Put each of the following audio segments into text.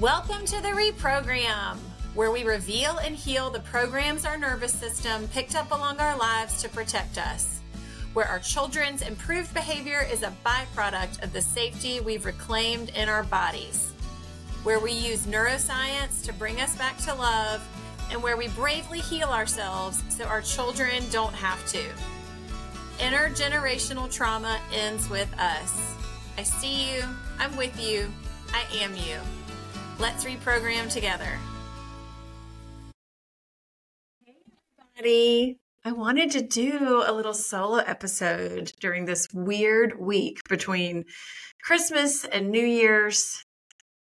Welcome to the reprogram, where we reveal and heal the programs our nervous system picked up along our lives to protect us. Where our children's improved behavior is a byproduct of the safety we've reclaimed in our bodies. Where we use neuroscience to bring us back to love, and where we bravely heal ourselves so our children don't have to. Intergenerational trauma ends with us. I see you, I'm with you, I am you. Let's reprogram together. Hey, everybody. I wanted to do a little solo episode during this weird week between Christmas and New Year's.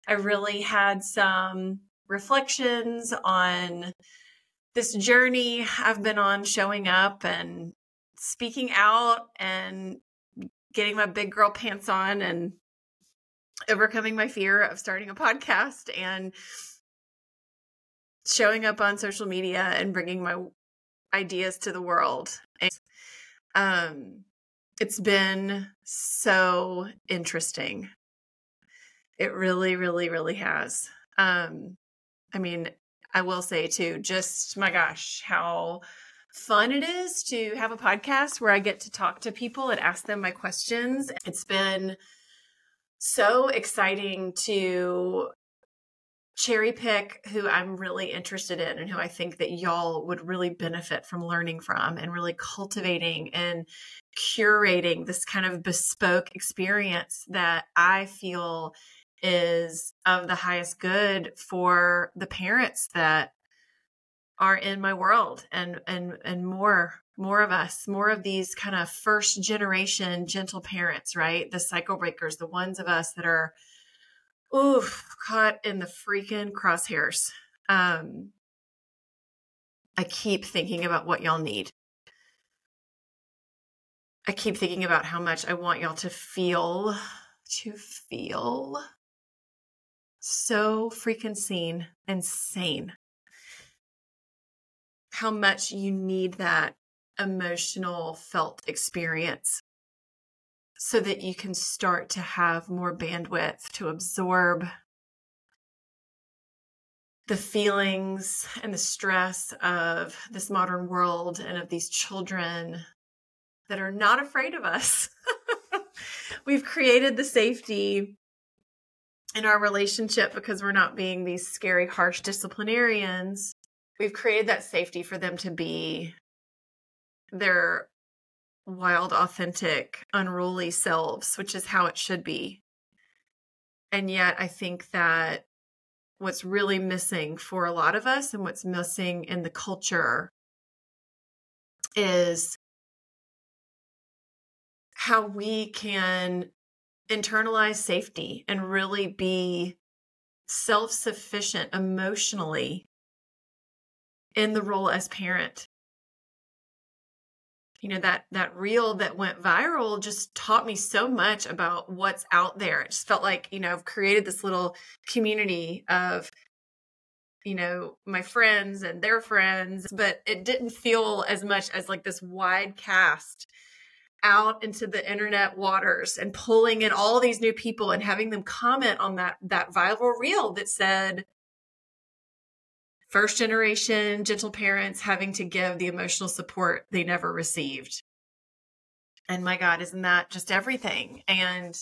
I really had some reflections on this journey I've been on showing up and speaking out and getting my big girl pants on and overcoming my fear of starting a podcast and showing up on social media and bringing my ideas to the world. And, um, it's been so interesting. It really, really, really has. Um, I mean, I will say too, just my gosh, how fun it is to have a podcast where I get to talk to people and ask them my questions. It's been so exciting to cherry pick who I'm really interested in and who I think that y'all would really benefit from learning from and really cultivating and curating this kind of bespoke experience that I feel is of the highest good for the parents that are in my world and and and more more of us more of these kind of first generation gentle parents right? The cycle breakers the ones of us that are oof caught in the freaking crosshairs. Um i keep thinking about what y'all need. I keep thinking about how much i want y'all to feel to feel so freaking seen and sane. How much you need that emotional felt experience so that you can start to have more bandwidth to absorb the feelings and the stress of this modern world and of these children that are not afraid of us. We've created the safety in our relationship because we're not being these scary, harsh disciplinarians we've created that safety for them to be their wild, authentic, unruly selves, which is how it should be. And yet, I think that what's really missing for a lot of us and what's missing in the culture is how we can internalize safety and really be self sufficient emotionally in the role as parent you know that that reel that went viral just taught me so much about what's out there. It just felt like you know i've created this little community of you know my friends and their friends but it didn't feel as much as like this wide cast out into the internet waters and pulling in all these new people and having them comment on that that viral reel that said first generation gentle parents having to give the emotional support they never received. And my God, isn't that just everything? And,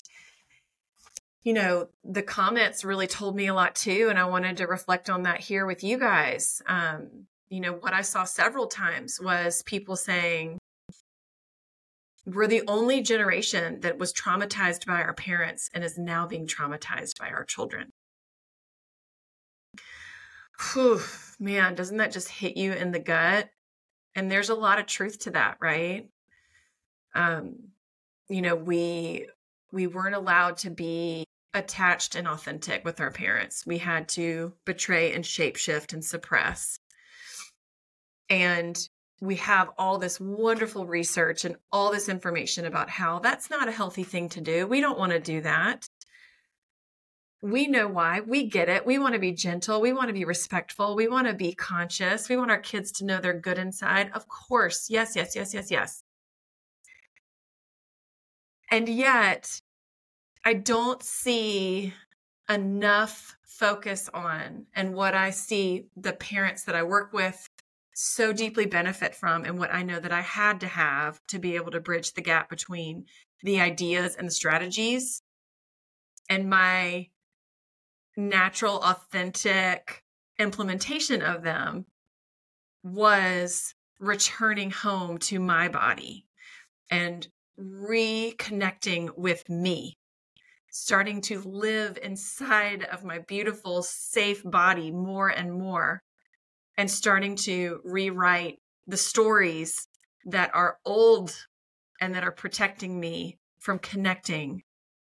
you know, the comments really told me a lot too. And I wanted to reflect on that here with you guys. Um, you know, what I saw several times was people saying, we're the only generation that was traumatized by our parents and is now being traumatized by our children. Whew, man, doesn't that just hit you in the gut? And there's a lot of truth to that, right? Um, you know, we we weren't allowed to be attached and authentic with our parents. We had to betray and shapeshift and suppress. And we have all this wonderful research and all this information about how that's not a healthy thing to do. We don't want to do that. We know why. We get it. We want to be gentle. We want to be respectful. We want to be conscious. We want our kids to know they're good inside. Of course. Yes, yes, yes, yes, yes. And yet, I don't see enough focus on and what I see the parents that I work with so deeply benefit from and what I know that I had to have to be able to bridge the gap between the ideas and the strategies and my natural, authentic implementation of them was returning home to my body and reconnecting with me, starting to live inside of my beautiful, safe body more and more, and starting to rewrite the stories that are old and that are protecting me from connecting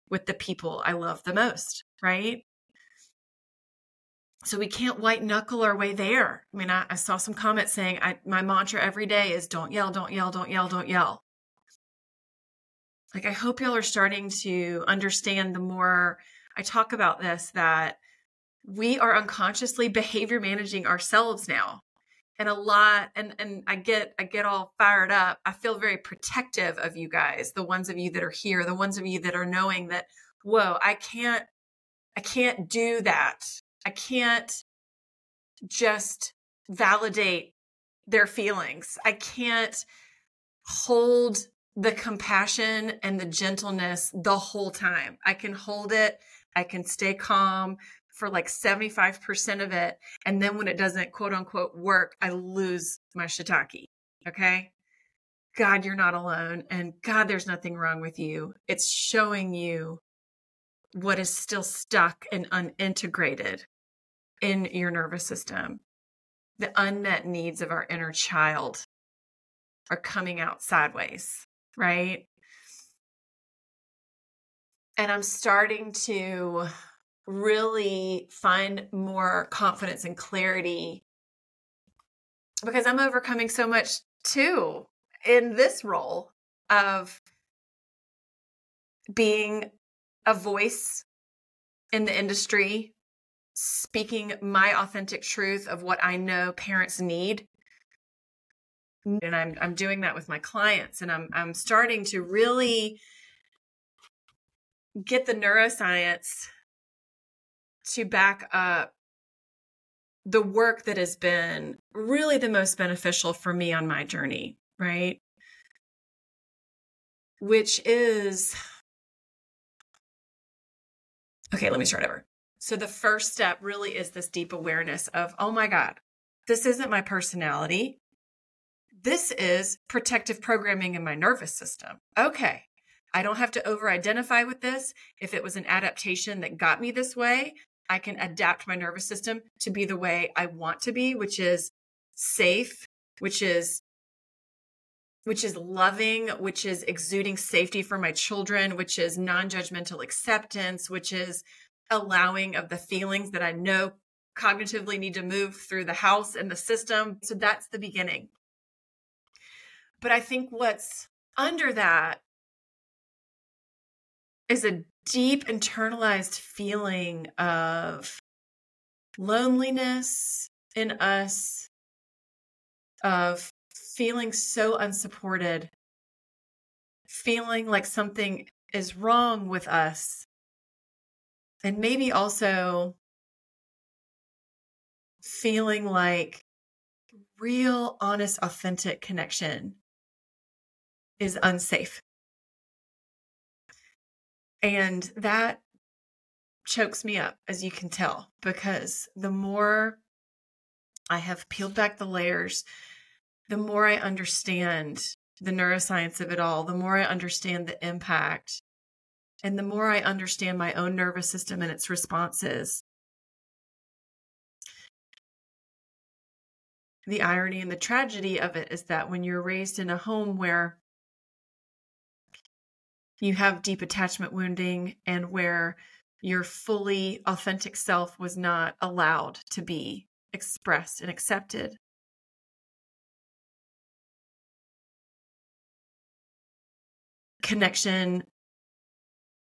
with the people I love the most, right? So we can't white knuckle our way there. I mean, I, I saw some comments saying I, my mantra every day is don't yell, don't yell, don't yell, don't yell. Like, I hope y'all are starting to understand the more I talk about this that we are unconsciously behavior managing ourselves now and a lot and and i get i get all fired up i feel very protective of you guys the ones of you that are here the ones of you that are knowing that whoa i can't i can't do that i can't just validate their feelings i can't hold the compassion and the gentleness the whole time i can hold it i can stay calm for like 75% of it. And then when it doesn't quote unquote work, I lose my shiitake. Okay. God, you're not alone. And God, there's nothing wrong with you. It's showing you what is still stuck and unintegrated in your nervous system. The unmet needs of our inner child are coming out sideways, right? And I'm starting to really find more confidence and clarity because I'm overcoming so much too in this role of being a voice in the industry, speaking my authentic truth of what I know parents need. And I'm I'm doing that with my clients and I'm I'm starting to really get the neuroscience to back up the work that has been really the most beneficial for me on my journey, right? Which is okay, let me start over. So, the first step really is this deep awareness of, oh my God, this isn't my personality. This is protective programming in my nervous system. Okay. I don't have to over identify with this. If it was an adaptation that got me this way, I can adapt my nervous system to be the way I want to be, which is safe, which is which is loving, which is exuding safety for my children, which is non-judgmental acceptance, which is allowing of the feelings that I know cognitively need to move through the house and the system. So that's the beginning. But I think what's under that is a deep internalized feeling of loneliness in us, of feeling so unsupported, feeling like something is wrong with us, and maybe also feeling like real, honest, authentic connection is unsafe. And that chokes me up, as you can tell, because the more I have peeled back the layers, the more I understand the neuroscience of it all, the more I understand the impact, and the more I understand my own nervous system and its responses. The irony and the tragedy of it is that when you're raised in a home where you have deep attachment wounding and where your fully authentic self was not allowed to be expressed and accepted. Connection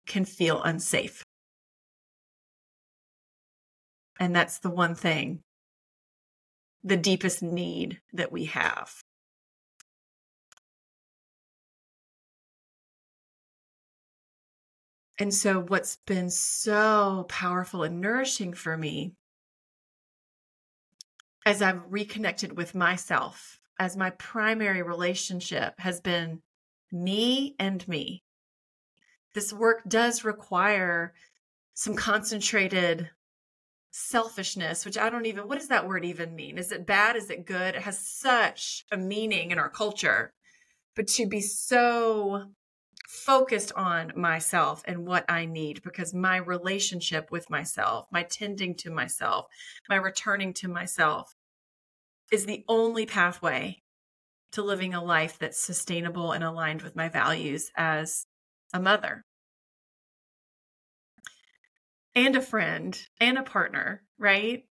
can feel unsafe. And that's the one thing, the deepest need that we have. And so, what's been so powerful and nourishing for me as I've reconnected with myself, as my primary relationship has been me and me. This work does require some concentrated selfishness, which I don't even, what does that word even mean? Is it bad? Is it good? It has such a meaning in our culture. But to be so focused on myself and what I need because my relationship with myself, my tending to myself, my returning to myself is the only pathway to living a life that's sustainable and aligned with my values as a mother and a friend and a partner, right?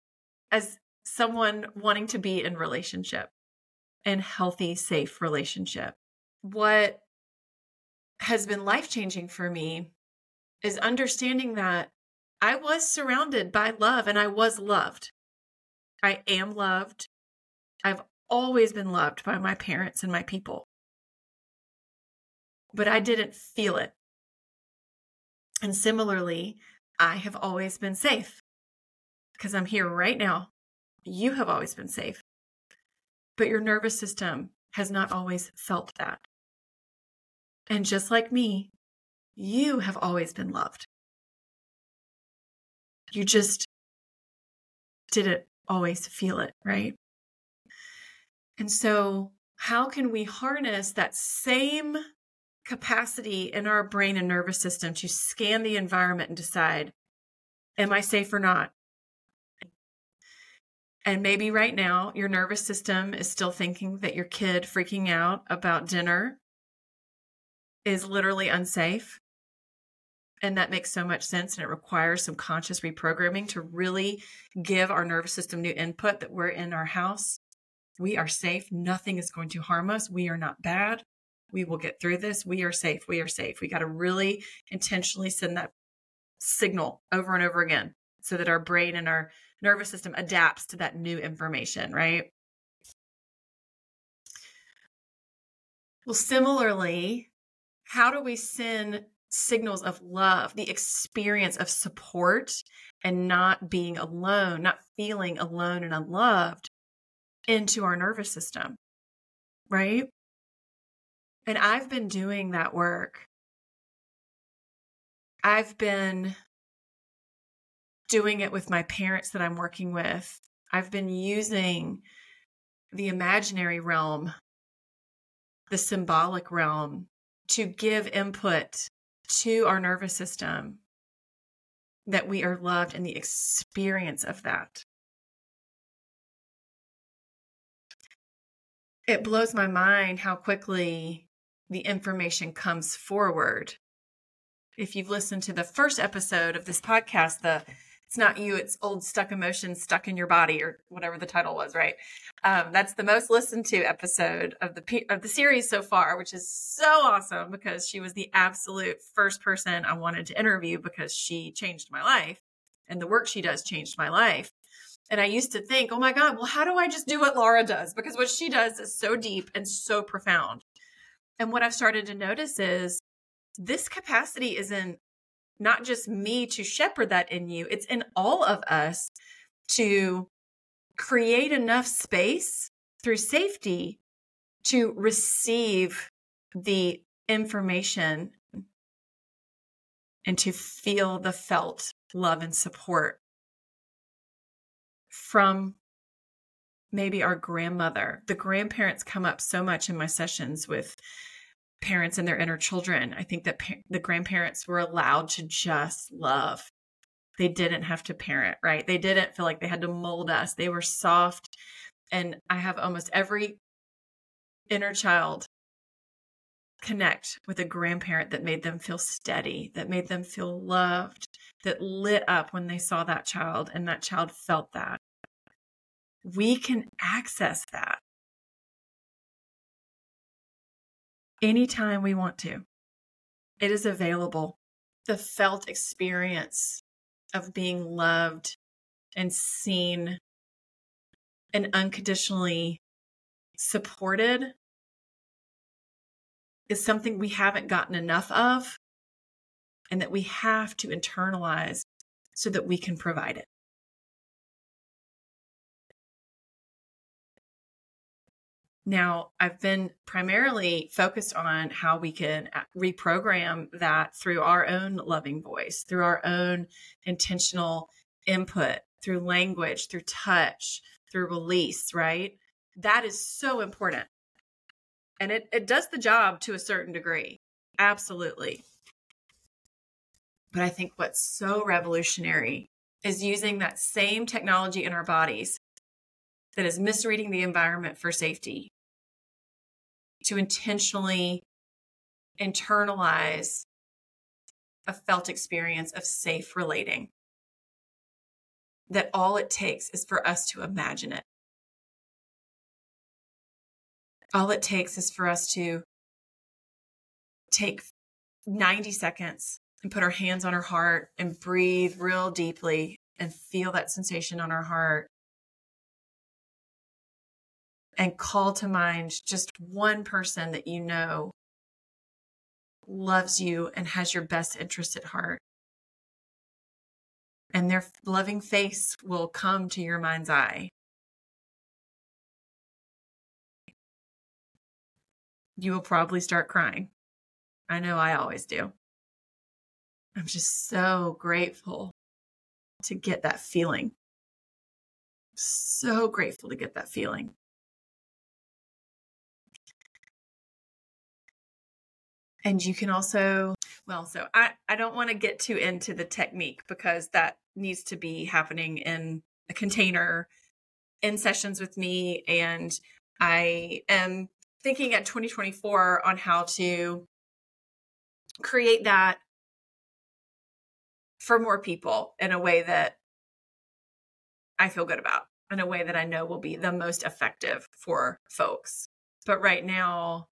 As someone wanting to be in relationship and healthy, safe relationship. What has been life changing for me is understanding that I was surrounded by love and I was loved. I am loved. I've always been loved by my parents and my people. But I didn't feel it. And similarly, I have always been safe because I'm here right now. You have always been safe. But your nervous system has not always felt that. And just like me, you have always been loved. You just didn't always feel it, right? And so, how can we harness that same capacity in our brain and nervous system to scan the environment and decide, am I safe or not? And maybe right now your nervous system is still thinking that your kid freaking out about dinner is literally unsafe. And that makes so much sense. And it requires some conscious reprogramming to really give our nervous system new input that we're in our house. We are safe. Nothing is going to harm us. We are not bad. We will get through this. We are safe. We are safe. We got to really intentionally send that signal over and over again so that our brain and our nervous system adapts to that new information, right? Well, similarly, how do we send signals of love, the experience of support and not being alone, not feeling alone and unloved into our nervous system? Right? And I've been doing that work. I've been doing it with my parents that I'm working with. I've been using the imaginary realm, the symbolic realm to give input to our nervous system that we are loved and the experience of that. It blows my mind how quickly the information comes forward. If you've listened to the first episode of this podcast, the it's not you, it's old stuck emotions stuck in your body or whatever the title was, right? Um, that's the most listened to episode of the of the series so far, which is so awesome because she was the absolute first person I wanted to interview because she changed my life and the work she does changed my life. And I used to think, oh my God, well, how do I just do what Laura does? Because what she does is so deep and so profound. And what I've started to notice is this capacity is in not just me to shepherd that in you, it's in all of us to create enough space through safety to receive the information and to feel the felt love and support from maybe our grandmother. The grandparents come up so much in my sessions with parents and their inner children. I think that the grandparents were allowed to just love. They didn't have to parent, right? They didn't feel like they had to mold us. They were soft. And I have almost every inner child connect with a grandparent that made them feel steady, that made them feel loved, that lit up when they saw that child and that child felt that we can access that anytime we want to. It is available. The felt experience of being loved and seen and unconditionally supported is something we haven't gotten enough of and that we have to internalize so that we can provide it. Now, I've been primarily focused on how we can reprogram that through our own loving voice, through our own intentional input, through language, through touch, through release, right? That is so important. And it, it does the job to a certain degree. Absolutely. But I think what's so revolutionary is using that same technology in our bodies that is misreading the environment for safety to intentionally internalize a felt experience of safe relating. That all it takes is for us to imagine it. All it takes is for us to take 90 seconds and put our hands on our heart and breathe real deeply and feel that sensation on our heart and call to mind just one person that you know loves you and has your best interest at heart. And their loving face will come to your mind's eye. You will probably start crying. I know I always do. I'm just so grateful to get that feeling. So grateful to get that feeling. And you can also, well, so I, I don't want to get too into the technique because that needs to be happening in a container in sessions with me. And I am thinking at 2024 on how to create that for more people in a way that I feel good about, in a way that I know will be the most effective for folks. But right now,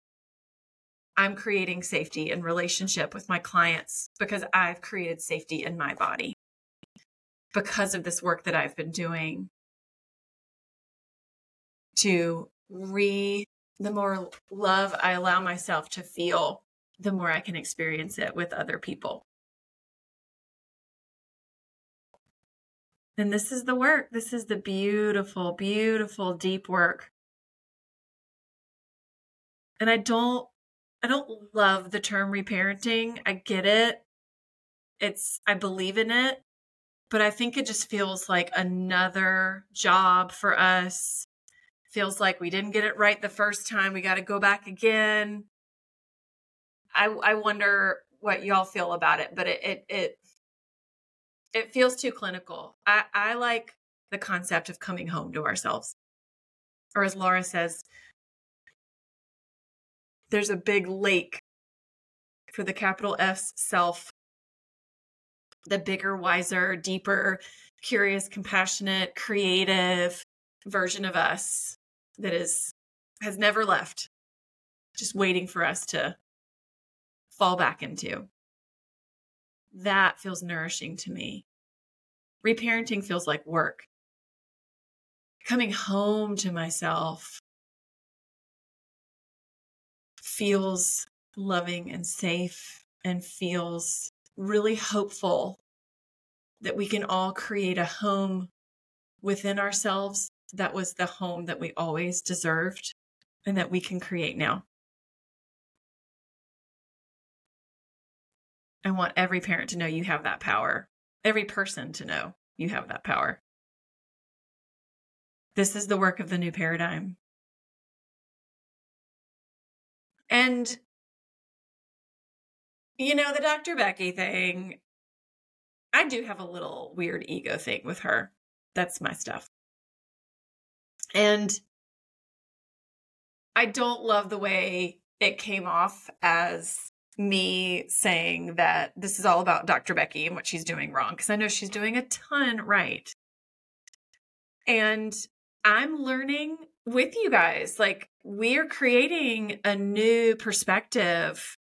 I'm creating safety in relationship with my clients because I've created safety in my body because of this work that I've been doing to re the more love I allow myself to feel, the more I can experience it with other people. And this is the work. This is the beautiful, beautiful, deep work. And I don't I don't love the term reparenting. I get it. It's, I believe in it, but I think it just feels like another job for us. Feels like we didn't get it right the first time. We got to go back again. I, I wonder what y'all feel about it, but it, it, it, it feels too clinical. I, I like the concept of coming home to ourselves. Or as Laura says, there's a big lake for the capital S self, the bigger, wiser, deeper, curious, compassionate, creative version of us that is has never left, just waiting for us to fall back into. That feels nourishing to me. Reparenting feels like work. Coming home to myself feels loving and safe and feels really hopeful that we can all create a home within ourselves that was the home that we always deserved and that we can create now. I want every parent to know you have that power, every person to know you have that power. This is the work of the new paradigm. And, you know, the Dr. Becky thing, I do have a little weird ego thing with her. That's my stuff. And I don't love the way it came off as me saying that this is all about Dr. Becky and what she's doing wrong, because I know she's doing a ton right. And I'm learning with you guys. Like, we're creating a new perspective.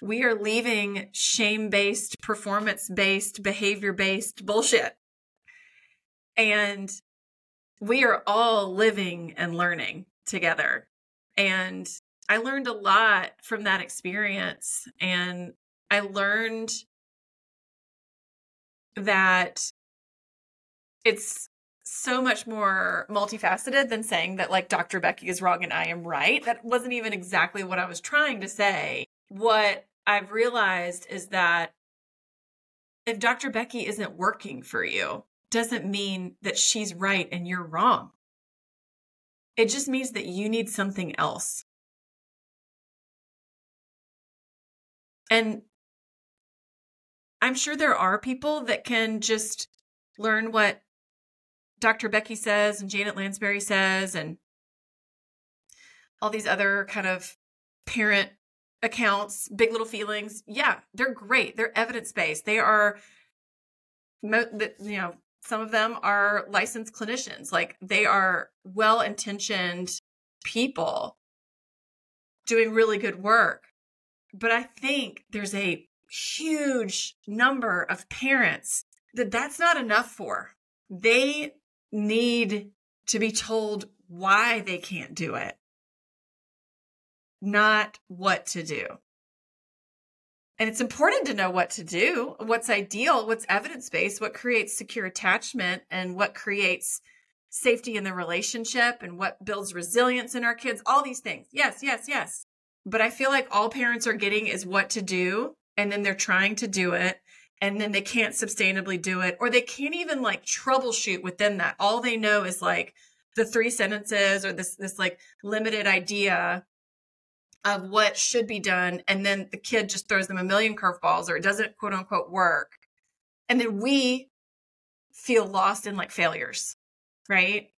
We are leaving shame based, performance based, behavior based bullshit. And we are all living and learning together. And I learned a lot from that experience. And I learned that it's so much more multifaceted than saying that like Dr. Becky is wrong and I am right. That wasn't even exactly what I was trying to say. What I've realized is that if Dr. Becky isn't working for you, doesn't mean that she's right and you're wrong. It just means that you need something else. And I'm sure there are people that can just learn what Dr. Becky says and Janet Lansbury says and all these other kind of parent accounts, big little feelings. Yeah, they're great. They're evidence based. They are, you know, some of them are licensed clinicians. Like they are well intentioned people doing really good work. But I think there's a huge number of parents that that's not enough for. They need to be told why they can't do it, not what to do. And it's important to know what to do, what's ideal, what's evidence based, what creates secure attachment, and what creates safety in the relationship, and what builds resilience in our kids, all these things. Yes, yes, yes. But I feel like all parents are getting is what to do, and then they're trying to do it, and then they can't sustainably do it, or they can't even like troubleshoot within that. All they know is like the three sentences or this this like limited idea of what should be done and then the kid just throws them a million curveballs or it doesn't quote unquote work. And then we feel lost in like failures right?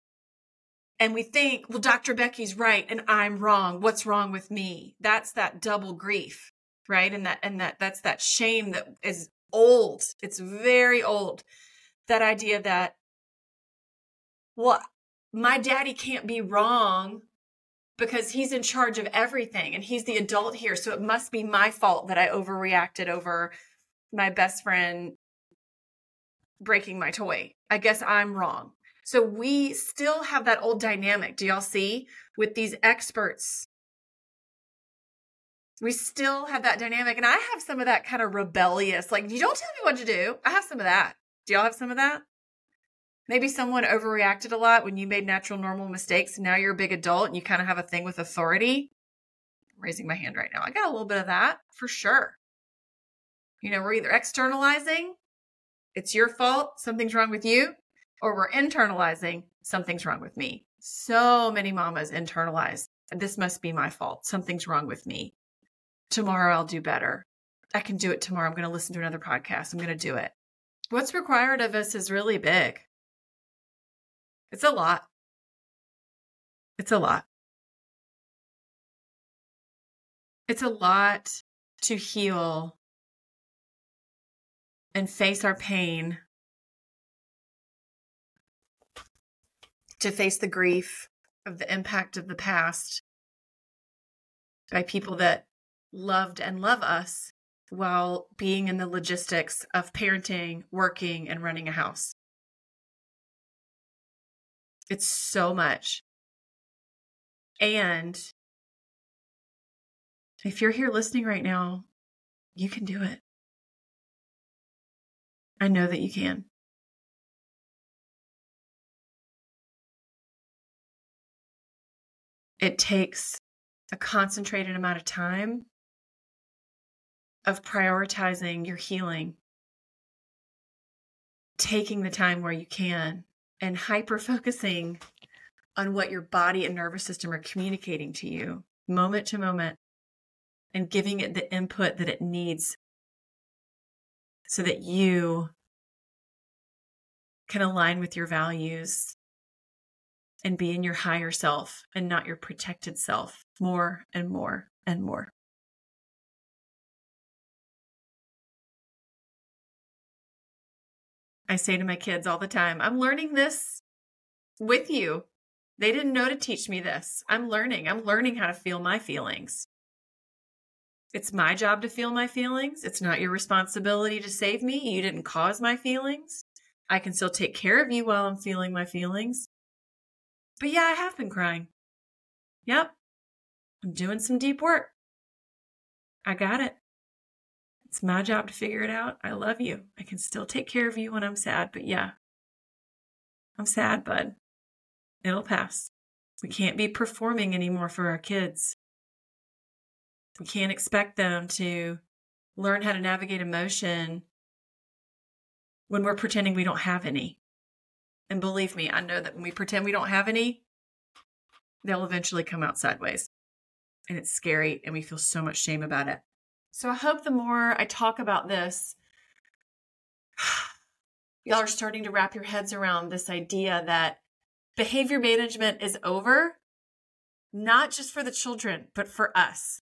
And we think well dr becky's right and i'm wrong. What's wrong with me? That's that double grief right? And that and that that's that shame that is old it's very old that idea that well my daddy can't be wrong because he's in charge of everything and he's the adult here. So it must be my fault that I overreacted over my best friend breaking my toy. I guess I'm wrong. So we still have that old dynamic. Do y'all see with these experts? We still have that dynamic. And I have some of that kind of rebellious, like, you don't tell me what to do. I have some of that. Do y'all have some of that? Maybe someone overreacted a lot when you made natural normal mistakes. Now you're a big adult and you kind of have a thing with authority. I'm raising my hand right now. I got a little bit of that for sure. You know, we're either externalizing, it's your fault, something's wrong with you, or we're internalizing, something's wrong with me. So many mamas internalize, this must be my fault, something's wrong with me. Tomorrow I'll do better. I can do it tomorrow. I'm going to listen to another podcast. I'm going to do it. What's required of us is really big. It's a lot. It's a lot. It's a lot to heal and face our pain, to face the grief of the impact of the past by people that loved and love us while being in the logistics of parenting, working, and running a house. It's so much. And if you're here listening right now, you can do it. I know that you can. It takes a concentrated amount of time of prioritizing your healing, taking the time where you can and hyper focusing on what your body and nervous system are communicating to you moment to moment and giving it the input that it needs so that you can align with your values and be in your higher self and not your protected self more and more and more. I say to my kids all the time, I'm learning this with you. They didn't know to teach me this. I'm learning. I'm learning how to feel my feelings. It's my job to feel my feelings. It's not your responsibility to save me. You didn't cause my feelings. I can still take care of you while I'm feeling my feelings. But yeah, I have been crying. Yep. I'm doing some deep work. I got it. It's my job to figure it out. I love you. I can still take care of you when I'm sad, but yeah, I'm sad, bud. It'll pass. We can't be performing anymore for our kids. We can't expect them to learn how to navigate emotion when we're pretending we don't have any. And believe me, I know that when we pretend we don't have any, they'll eventually come out sideways. And it's scary, and we feel so much shame about it. So I hope the more I talk about this, y'all are starting to wrap your heads around this idea that behavior management is over, not just for the children, but for us.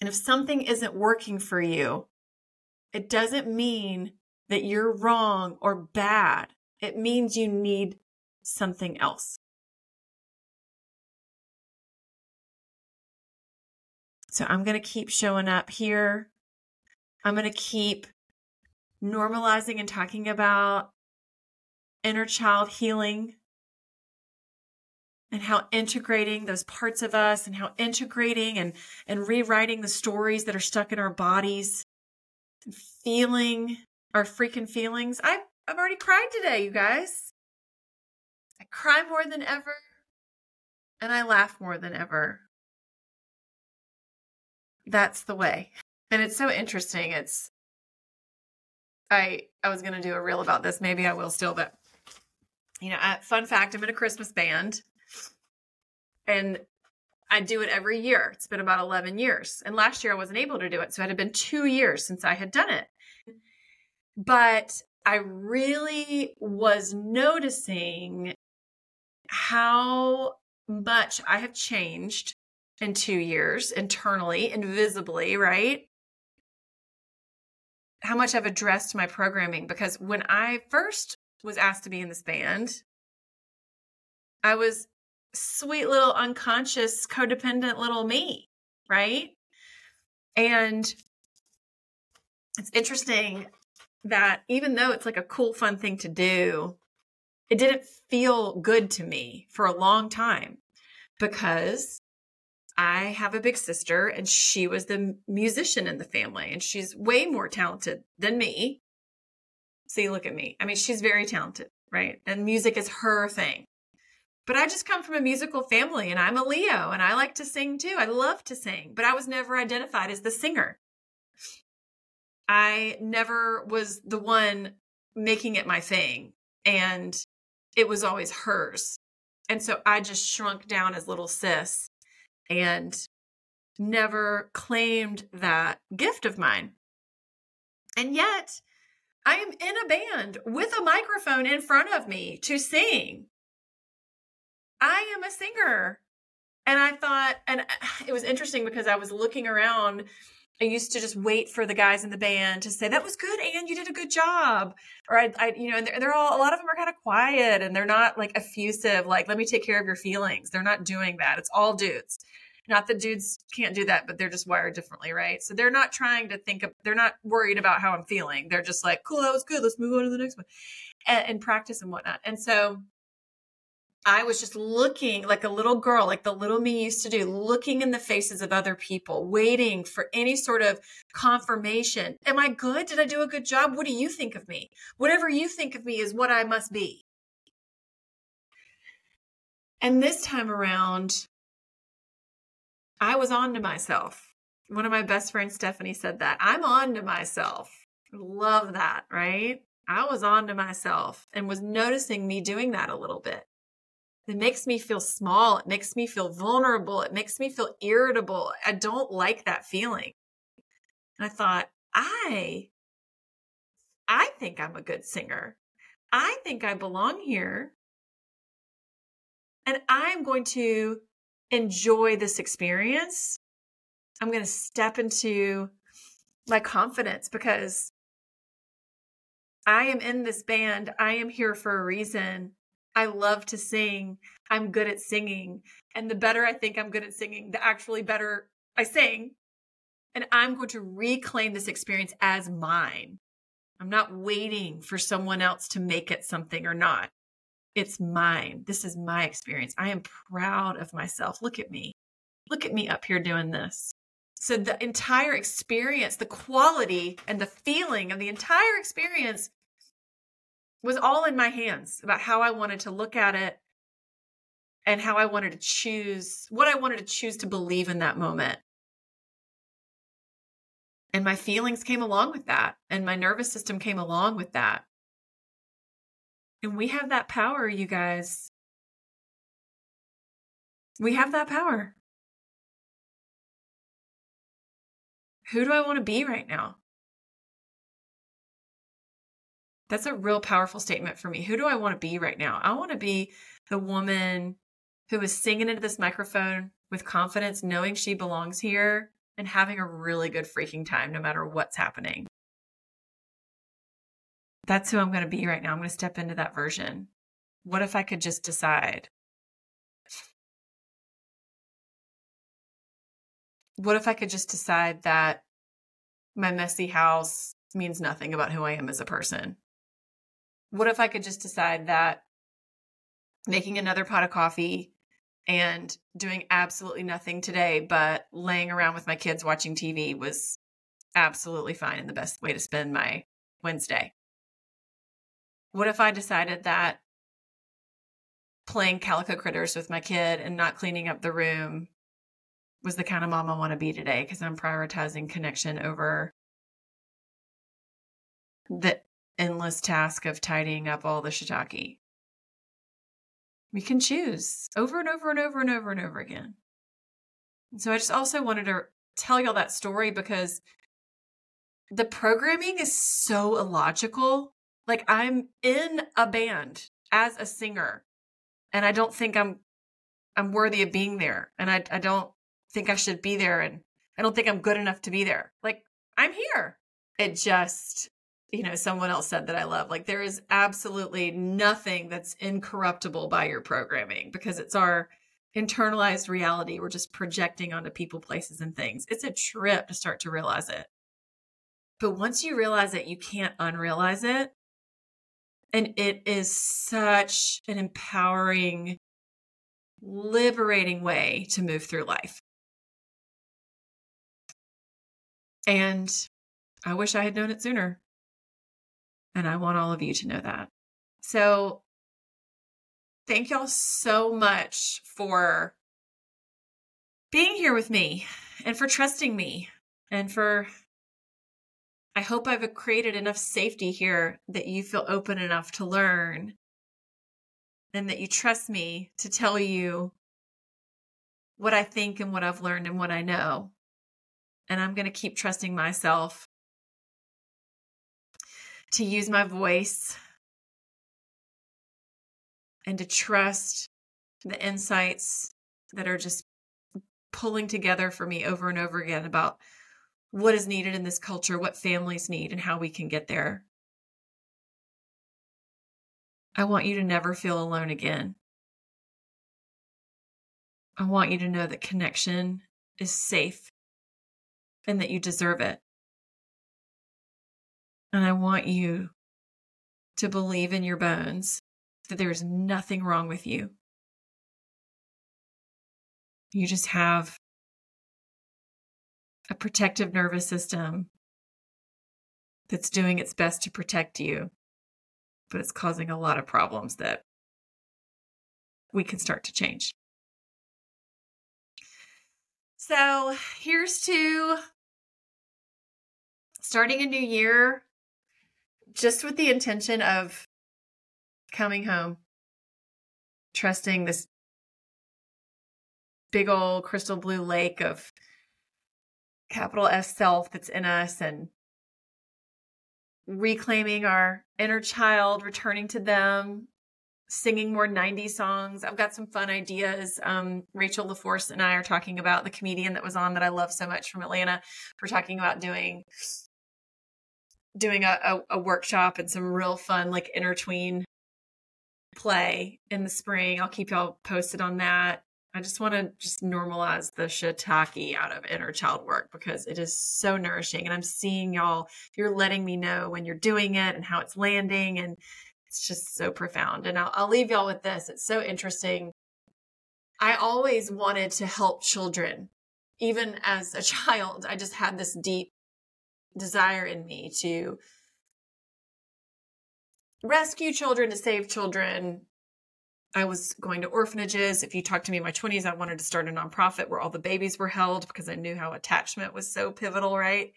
And if something isn't working for you, it doesn't mean that you're wrong or bad. It means you need something else. So I'm going to keep showing up here. I'm going to keep normalizing and talking about inner child healing and how integrating those parts of us and how integrating and, and rewriting the stories that are stuck in our bodies feeling our freaking feelings. I've, I've already cried today, you guys. I cry more than ever and I laugh more than ever. That's the way. And it's so interesting. It's I I was going to do a reel about this. Maybe I will still, but you know, uh, fun fact, I'm in a Christmas band and I do it every year. It's been about 11 years. And last year I wasn't able to do it. So it had been two years since I had done it. But I really was noticing how much I have changed in two years internally, invisibly, right? How much I've addressed my programming because when I first was asked to be in this band, I was sweet little unconscious codependent little me, right? And it's interesting that even though it's like a cool, fun thing to do, it didn't feel good to me for a long time because I have a big sister and she was the musician in the family and she's way more talented than me. See, look at me. I mean, she's very talented, right? And music is her thing. But I just come from a musical family and I'm a Leo and I like to sing too. I love to sing, but I was never identified as the singer. I never was the one making it my thing and it was always hers. And so I just shrunk down as little sis and never claimed that gift of mine. And yet, I am in a band with a microphone in front of me to sing. I am a singer. And I thought, and it was interesting because I was looking around. I used to just wait for the guys in the band to say, that was good, and you did a good job. Or I, I you know, and they're, they're all, a lot of them are kind of quiet and they're not like effusive, like, let me take care of your feelings. They're not doing that. It's all dudes. Not that dudes can't do that, but they're just wired differently, right? So they're not trying to think of, they're not worried about how I'm feeling. They're just like, cool, that was good. Let's move on to the next one and, and practice and whatnot. And so I was just looking like a little girl, like the little me used to do, looking in the faces of other people, waiting for any sort of confirmation. Am I good? Did I do a good job? What do you think of me? Whatever you think of me is what I must be. And this time around, I was on to myself. One of my best friends, Stephanie, said that I'm on to myself. Love that, right? I was on to myself and was noticing me doing that a little bit. It makes me feel small. It makes me feel vulnerable. It makes me feel irritable. I don't like that feeling. And I thought, I, I think I'm a good singer. I think I belong here. And I'm going to enjoy this experience. I'm going to step into my confidence because I am in this band. I am here for a reason. I love to sing. I'm good at singing. And the better I think I'm good at singing, the actually better I sing. And I'm going to reclaim this experience as mine. I'm not waiting for someone else to make it something or not. It's mine. This is my experience. I am proud of myself. Look at me. Look at me up here doing this. So the entire experience, the quality and the feeling of the entire experience was all in my hands about how I wanted to look at it and how I wanted to choose what I wanted to choose to believe in that moment. And my feelings came along with that, and my nervous system came along with that. And we have that power, you guys. We have that power. Who do I want to be right now? That's a real powerful statement for me. Who do I want to be right now? I want to be the woman who is singing into this microphone with confidence, knowing she belongs here and having a really good freaking time no matter what's happening. That's who I'm going to be right now. I'm going to step into that version. What if I could just decide? What if I could just decide that my messy house means nothing about who I am as a person? What if I could just decide that making another pot of coffee and doing absolutely nothing today but laying around with my kids watching TV was absolutely fine and the best way to spend my Wednesday. What if I decided that playing calico critters with my kid and not cleaning up the room was the kind of mom I want to be today because I'm prioritizing connection over the endless task of tidying up all the shiitake. We can choose over and over and over and over and over again. And so I just also wanted to tell y'all that story because the programming is so illogical. Like I'm in a band as a singer and I don't think I'm I'm worthy of being there and I I don't think I should be there and I don't think I'm good enough to be there. Like I'm here. It just you know, someone else said that I love. Like there is absolutely nothing that's incorruptible by your programming because it's our internalized reality we're just projecting onto people, places, and things. It's a trip to start to realize it. But once you realize it, you can't unrealize it. And it is such an empowering, liberating way to move through life. And I wish I had known it sooner. And I want all of you to know that. So thank y'all so much for being here with me and for trusting me and for I hope I've created enough safety here that you feel open enough to learn and that you trust me to tell you what I think and what I've learned and what I know. And I'm going to keep trusting myself to use my voice and to trust the insights that are just pulling together for me over and over again about what is needed in this culture, what families need, and how we can get there. I want you to never feel alone again. I want you to know that connection is safe and that you deserve it. And I want you to believe in your bones that there is nothing wrong with you. You just have a protective nervous system that's doing its best to protect you, but it's causing a lot of problems that we can start to change. So here's to starting a new year just with the intention of coming home, trusting this big old crystal blue lake of capital S self that's in us and reclaiming our inner child, returning to them, singing more 90s songs. I've got some fun ideas. Um, Rachel LaForce and I are talking about the comedian that was on that I love so much from Atlanta. We're talking about doing doing a, a, a workshop and some real fun like intertween play in the spring. I'll keep y'all posted on that. I just want to just normalize the shiitake out of inner child work because it is so nourishing. And I'm seeing y'all, you're letting me know when you're doing it and how it's landing. And it's just so profound. And I'll, I'll leave y'all with this. It's so interesting. I always wanted to help children even as a child, I just had this deep desire in me to rescue children, to save children. I was going to orphanages. If you talk to me in my 20s, I wanted to start a nonprofit where all the babies were held because I knew how attachment was so pivotal, right?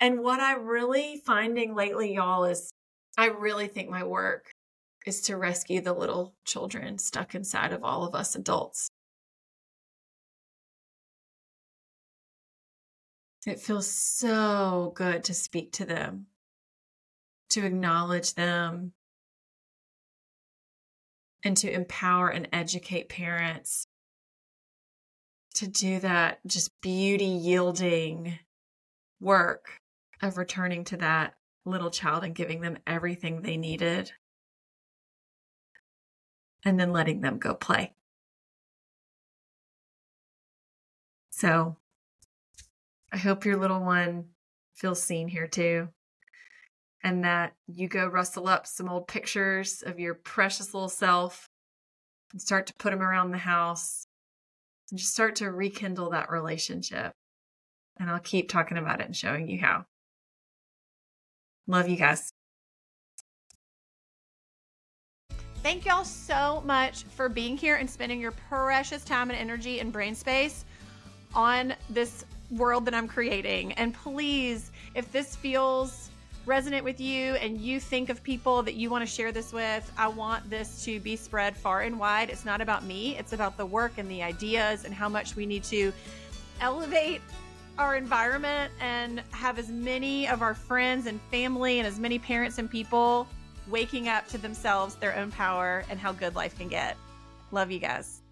And what I'm really finding lately, y'all, is I really think my work is to rescue the little children stuck inside of all of us adults. It feels so good to speak to them, to acknowledge them, and to empower and educate parents to do that just beauty yielding work of returning to that little child and giving them everything they needed and then letting them go play. So I hope your little one feels seen here too. And that you go rustle up some old pictures of your precious little self and start to put them around the house and just start to rekindle that relationship. And I'll keep talking about it and showing you how. Love you guys. Thank y'all so much for being here and spending your precious time and energy and brain space on this world that I'm creating. And please, if this feels resonant with you and you think of people that you want to share this with, I want this to be spread far and wide. It's not about me, it's about the work and the ideas and how much we need to elevate our environment and have as many of our friends and family and as many parents and people waking up to themselves, their own power, and how good life can get. Love you guys.